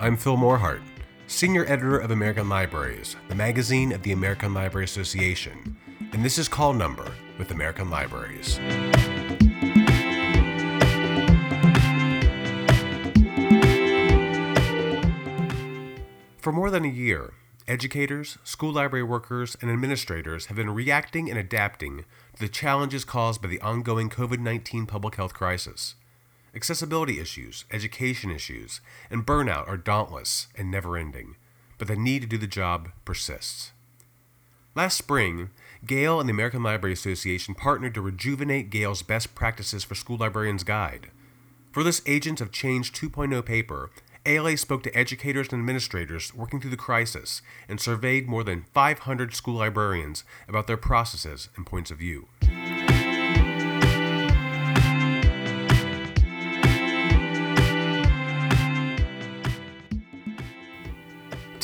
I'm Phil Morehart, Senior Editor of American Libraries, the magazine of the American Library Association, and this is Call Number with American Libraries. For more than a year, educators, school library workers, and administrators have been reacting and adapting to the challenges caused by the ongoing COVID 19 public health crisis. Accessibility issues, education issues, and burnout are dauntless and never ending, but the need to do the job persists. Last spring, Gale and the American Library Association partnered to rejuvenate Gale's Best Practices for School Librarians Guide. For this Agents of Change 2.0 paper, ALA spoke to educators and administrators working through the crisis and surveyed more than 500 school librarians about their processes and points of view.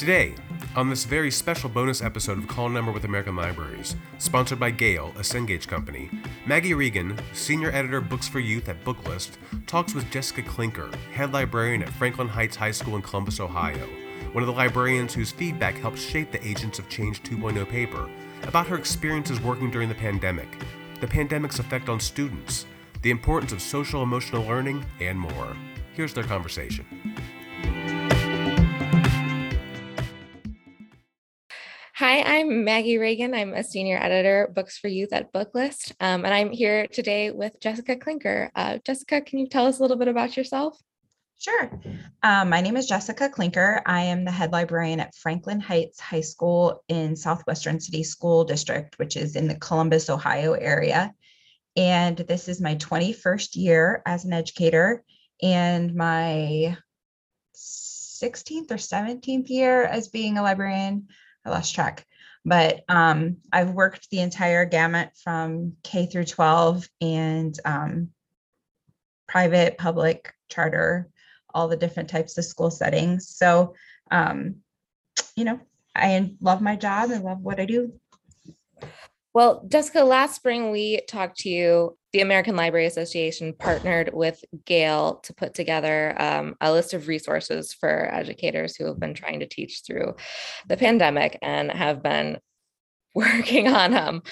Today, on this very special bonus episode of Call Number with American Libraries, sponsored by Gale, a Cengage company, Maggie Reagan, senior editor Books for Youth at Booklist, talks with Jessica Klinker, head librarian at Franklin Heights High School in Columbus, Ohio, one of the librarians whose feedback helped shape the Agents of Change 2.0 paper, about her experiences working during the pandemic, the pandemic's effect on students, the importance of social emotional learning, and more. Here's their conversation. Hi, I'm Maggie Reagan. I'm a senior editor, Books for Youth at Booklist, um, and I'm here today with Jessica Klinker. Uh, Jessica, can you tell us a little bit about yourself? Sure. Um, my name is Jessica Klinker. I am the head librarian at Franklin Heights High School in Southwestern City School District, which is in the Columbus, Ohio area. And this is my 21st year as an educator and my 16th or 17th year as being a librarian. I lost track. But um, I've worked the entire gamut from K through 12 and um, private, public, charter, all the different types of school settings. So, um, you know, I love my job and love what I do. Well, Jessica, last spring we talked to you. The American Library Association partnered with Gale to put together um, a list of resources for educators who have been trying to teach through the pandemic and have been working on um,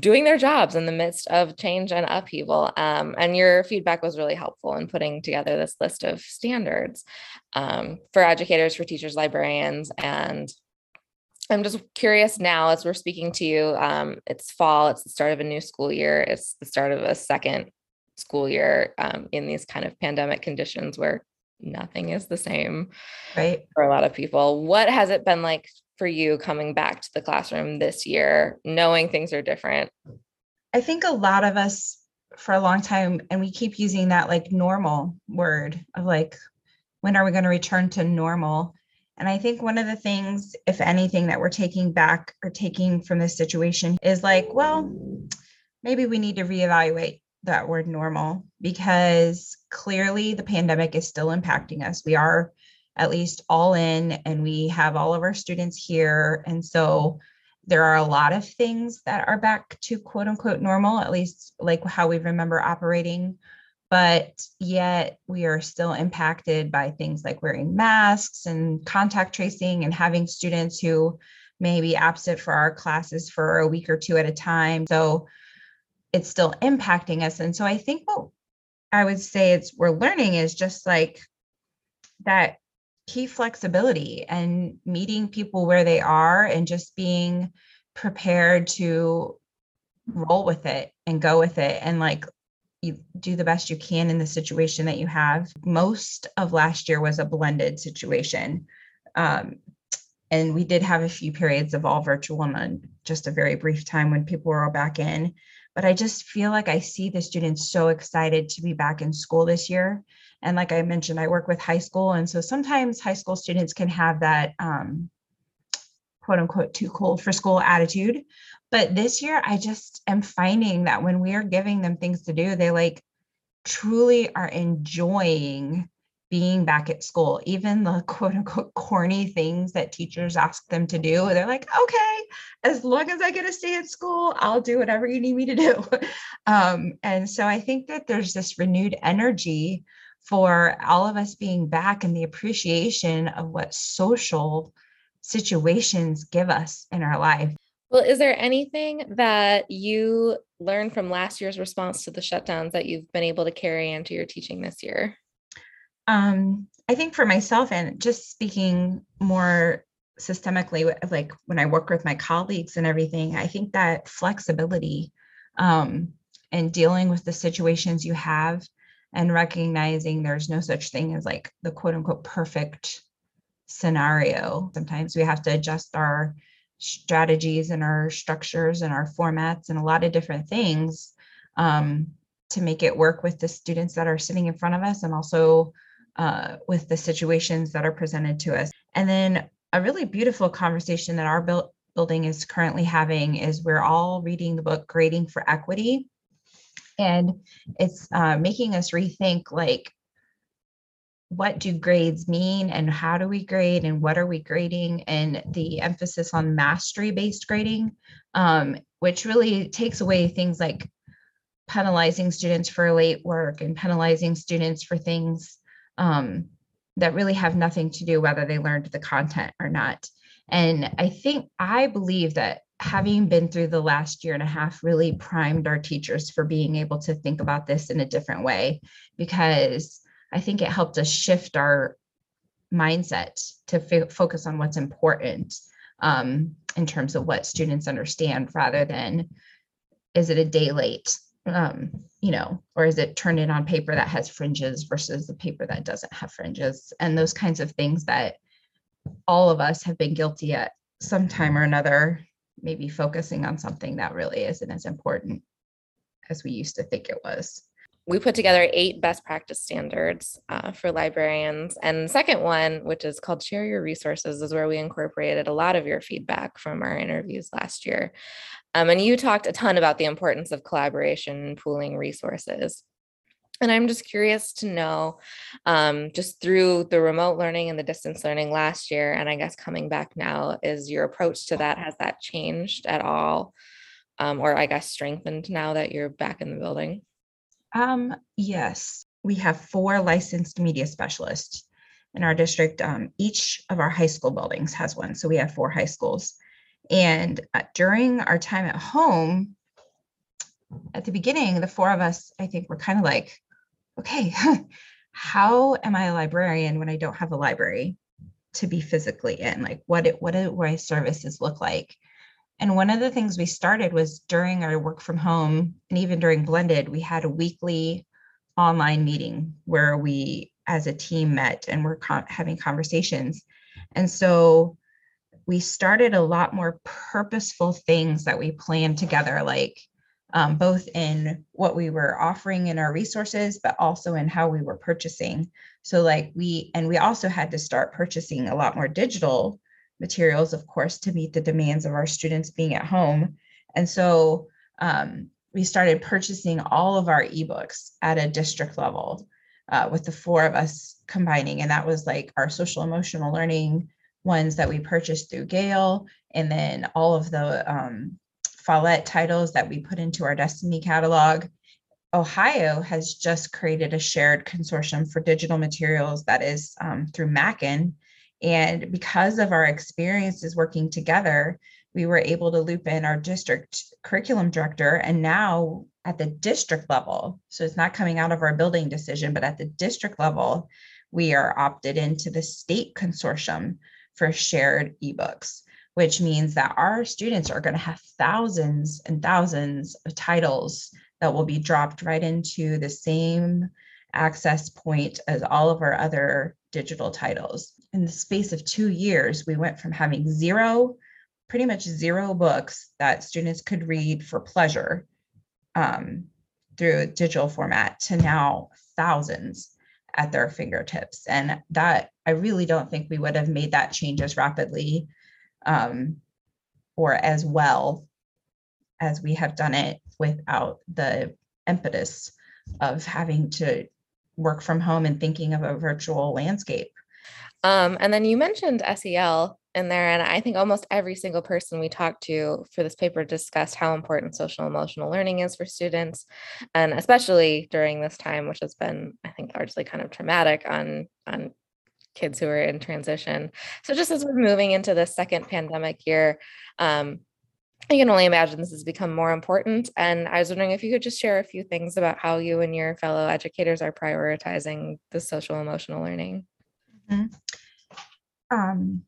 doing their jobs in the midst of change and upheaval. Um, and your feedback was really helpful in putting together this list of standards um, for educators, for teachers, librarians, and I'm just curious now as we're speaking to you. Um, it's fall, it's the start of a new school year, it's the start of a second school year um, in these kind of pandemic conditions where nothing is the same right for a lot of people. What has it been like for you coming back to the classroom this year, knowing things are different? I think a lot of us for a long time, and we keep using that like normal word of like, when are we going to return to normal? And I think one of the things, if anything, that we're taking back or taking from this situation is like, well, maybe we need to reevaluate that word normal because clearly the pandemic is still impacting us. We are at least all in and we have all of our students here. And so there are a lot of things that are back to quote unquote normal, at least like how we remember operating but yet we are still impacted by things like wearing masks and contact tracing and having students who may be absent for our classes for a week or two at a time. So it's still impacting us. And so I think what I would say it's we're learning is just like that key flexibility and meeting people where they are and just being prepared to roll with it and go with it and like you do the best you can in the situation that you have. Most of last year was a blended situation. Um, and we did have a few periods of all virtual and just a very brief time when people were all back in. But I just feel like I see the students so excited to be back in school this year. And like I mentioned, I work with high school. And so sometimes high school students can have that um, quote unquote too cold for school attitude but this year, I just am finding that when we are giving them things to do, they like truly are enjoying being back at school, even the quote unquote corny things that teachers ask them to do. They're like, okay, as long as I get to stay at school, I'll do whatever you need me to do. Um, and so I think that there's this renewed energy for all of us being back and the appreciation of what social situations give us in our life. Well, is there anything that you learned from last year's response to the shutdowns that you've been able to carry into your teaching this year? Um, I think for myself and just speaking more systemically, like when I work with my colleagues and everything, I think that flexibility um, and dealing with the situations you have and recognizing there's no such thing as like the quote unquote perfect scenario. Sometimes we have to adjust our strategies and our structures and our formats and a lot of different things um, to make it work with the students that are sitting in front of us and also uh, with the situations that are presented to us. And then a really beautiful conversation that our build, building is currently having is we're all reading the book Grading for Equity. And it's uh, making us rethink like, what do grades mean and how do we grade and what are we grading? And the emphasis on mastery based grading um, which really takes away things like penalizing students for late work and penalizing students for things um, that really have nothing to do whether they learned the content or not. And i think i believe that having been through the last year and a half really primed our teachers for being able to think about this in a different way because I think it helped us shift our mindset to f- focus on what's important um, in terms of what students understand rather than is it a day late? Um, you know or is it turned in on paper that has fringes versus the paper that doesn't have fringes? And those kinds of things that all of us have been guilty at some time or another maybe focusing on something that really isn't as important as we used to think it was we put together eight best practice standards uh, for librarians. And the second one, which is called Share Your Resources, is where we incorporated a lot of your feedback from our interviews last year. Um, and you talked a ton about the importance of collaboration and pooling resources. And I'm just curious to know, um, just through the remote learning and the distance learning last year, and I guess coming back now, is your approach to that, has that changed at all? Um, or I guess strengthened now that you're back in the building? Um, yes, we have four licensed media specialists in our district. Um, each of our high school buildings has one. So we have four high schools. And uh, during our time at home, at the beginning, the four of us, I think, were kind of like, okay, how am I a librarian when I don't have a library to be physically in? Like, what it, what do my services look like? And one of the things we started was during our work from home and even during blended, we had a weekly online meeting where we as a team met and we're con- having conversations. And so we started a lot more purposeful things that we planned together, like um, both in what we were offering in our resources, but also in how we were purchasing. So, like, we, and we also had to start purchasing a lot more digital materials, of course, to meet the demands of our students being at home. And so um, we started purchasing all of our ebooks at a district level uh, with the four of us combining. And that was like our social emotional learning ones that we purchased through Gale, and then all of the um, Follett titles that we put into our Destiny catalog. Ohio has just created a shared consortium for digital materials that is um, through Mackin, and because of our experiences working together, we were able to loop in our district curriculum director. And now at the district level, so it's not coming out of our building decision, but at the district level, we are opted into the state consortium for shared ebooks, which means that our students are going to have thousands and thousands of titles that will be dropped right into the same access point as all of our other digital titles in the space of two years, we went from having zero, pretty much zero books that students could read for pleasure um, through digital format to now thousands at their fingertips. And that I really don't think we would have made that change as rapidly um, or as well as we have done it without the impetus of having to work from home and thinking of a virtual landscape. Um, and then you mentioned SEL in there, and I think almost every single person we talked to for this paper discussed how important social emotional learning is for students, and especially during this time, which has been, I think, largely kind of traumatic on on kids who are in transition. So just as we're moving into the second pandemic year, um, I can only imagine this has become more important. And I was wondering if you could just share a few things about how you and your fellow educators are prioritizing the social emotional learning. Mm-hmm. Um,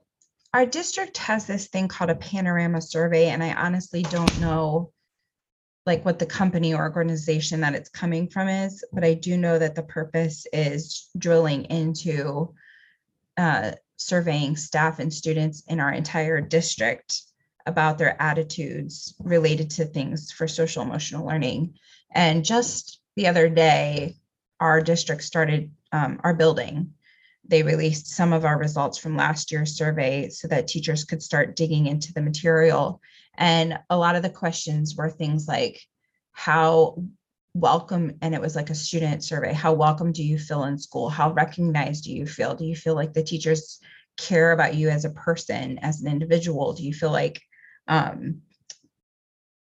our district has this thing called a panorama survey, and I honestly don't know like what the company or organization that it's coming from is, but I do know that the purpose is drilling into uh, surveying staff and students in our entire district about their attitudes related to things for social emotional learning. And just the other day, our district started um, our building. They released some of our results from last year's survey so that teachers could start digging into the material. And a lot of the questions were things like how welcome and it was like a student survey how welcome do you feel in school? How recognized do you feel? Do you feel like the teachers care about you as a person as an individual? Do you feel like um,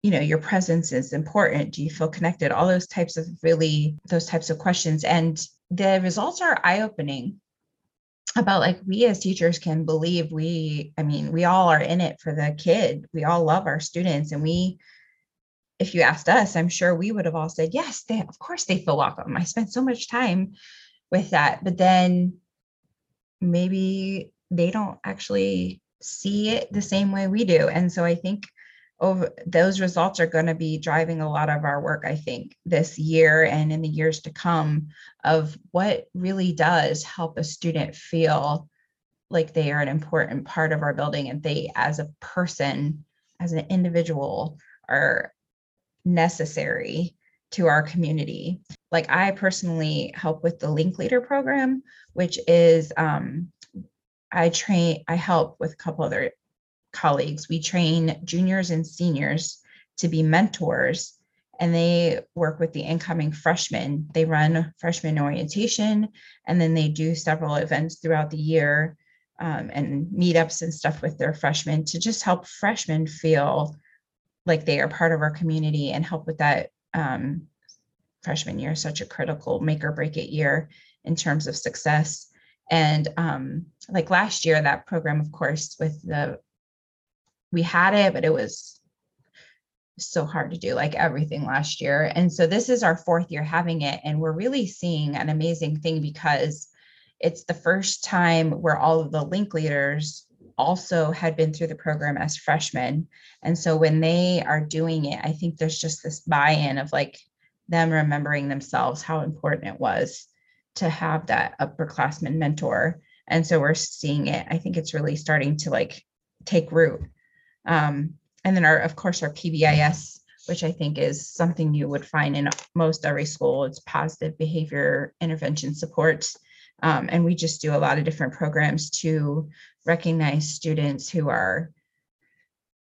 you know your presence is important? Do you feel connected? All those types of really those types of questions. And the results are eye-opening about like we as teachers can believe we i mean we all are in it for the kid. We all love our students. And we if you asked us i'm sure we would have all said yes they of course they feel welcome. I spent so much time with that. But then maybe they don't actually see it the same way we do. And so I think over those results are going to be driving a lot of our work, I think, this year and in the years to come of what really does help a student feel like they are an important part of our building and they as a person, as an individual, are necessary to our community. Like I personally help with the Link Leader program, which is um, I train, I help with a couple other colleagues. We train juniors and seniors to be mentors, and they work with the incoming freshmen. They run freshman orientation, and then they do several events throughout the year um, and meetups and stuff with their freshmen to just help freshmen feel like they are part of our community and help with that um, freshman year, such a critical make or break it year in terms of success. And um, like last year, that program, of course, with the we had it, but it was so hard to do, like everything last year. And so this is our fourth year having it, and we're really seeing an amazing thing because it's the first time where all of the link leaders also had been through the program as freshmen. And so when they are doing it, I think there's just this buy in of like them remembering themselves how important it was to have that upperclassman mentor. And so we're seeing it. I think it's really starting to like take root. Um, and then our, of course, our PBIS, which I think is something you would find in most every school. It's positive behavior intervention support. Um, and we just do a lot of different programs to recognize students who are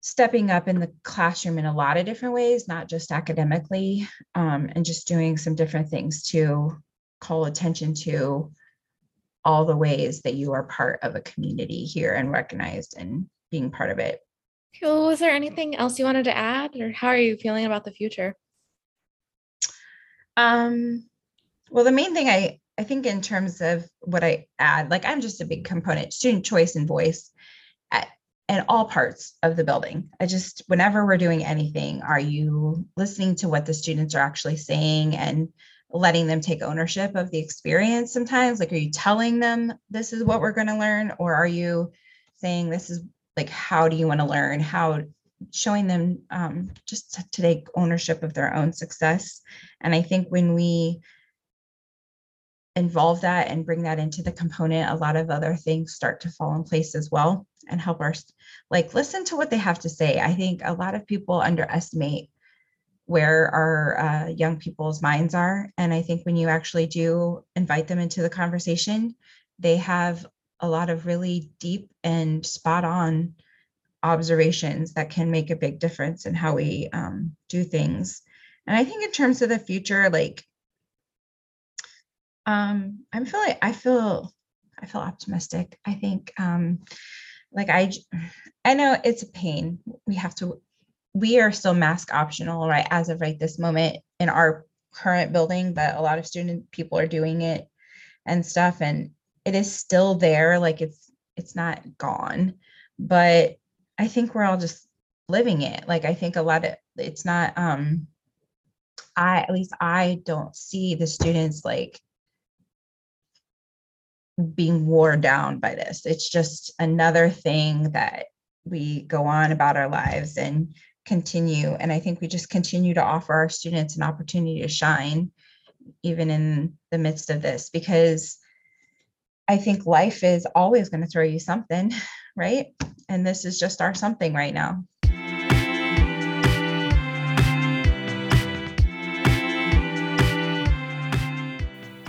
stepping up in the classroom in a lot of different ways, not just academically, um, and just doing some different things to call attention to all the ways that you are part of a community here and recognized and being part of it. Well, was there anything else you wanted to add, or how are you feeling about the future? Um, well, the main thing I I think in terms of what I add, like I'm just a big component, student choice and voice at in all parts of the building. I just whenever we're doing anything, are you listening to what the students are actually saying and letting them take ownership of the experience sometimes like are you telling them this is what we're going to learn or are you saying this is like how do you want to learn? How showing them um, just to, take ownership of their own success. And i think when we involve that and bring that into the component a lot of other things start to fall in place as well and help us like listen to what they have to say. I think a lot of people underestimate where our uh, young people's minds are. And I think when you actually do invite them into the conversation, they have a lot of really deep and spot on observations that can make a big difference in how we um, do things. And I think in terms of the future, like, um, I'm feeling, I feel I feel optimistic. I think um like I I know it's a pain. We have to we are still mask optional right as of right this moment in our current building, but a lot of student people are doing it and stuff and it is still there like it's it's not gone. But I think we're all just living it. Like I think a lot of it's not um I at least I don't see the students like being worn down by this. It's just another thing that we go on about our lives and continue. And I think we just continue to offer our students an opportunity to shine, even in the midst of this, because I think life is always going to throw you something, right? And this is just our something right now.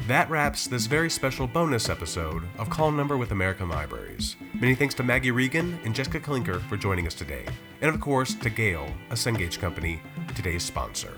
That wraps this very special bonus episode of Call Number with American Libraries. Many thanks to Maggie Reagan and Jessica Klinker for joining us today. And of course, to Gale, a Cengage company, today's sponsor.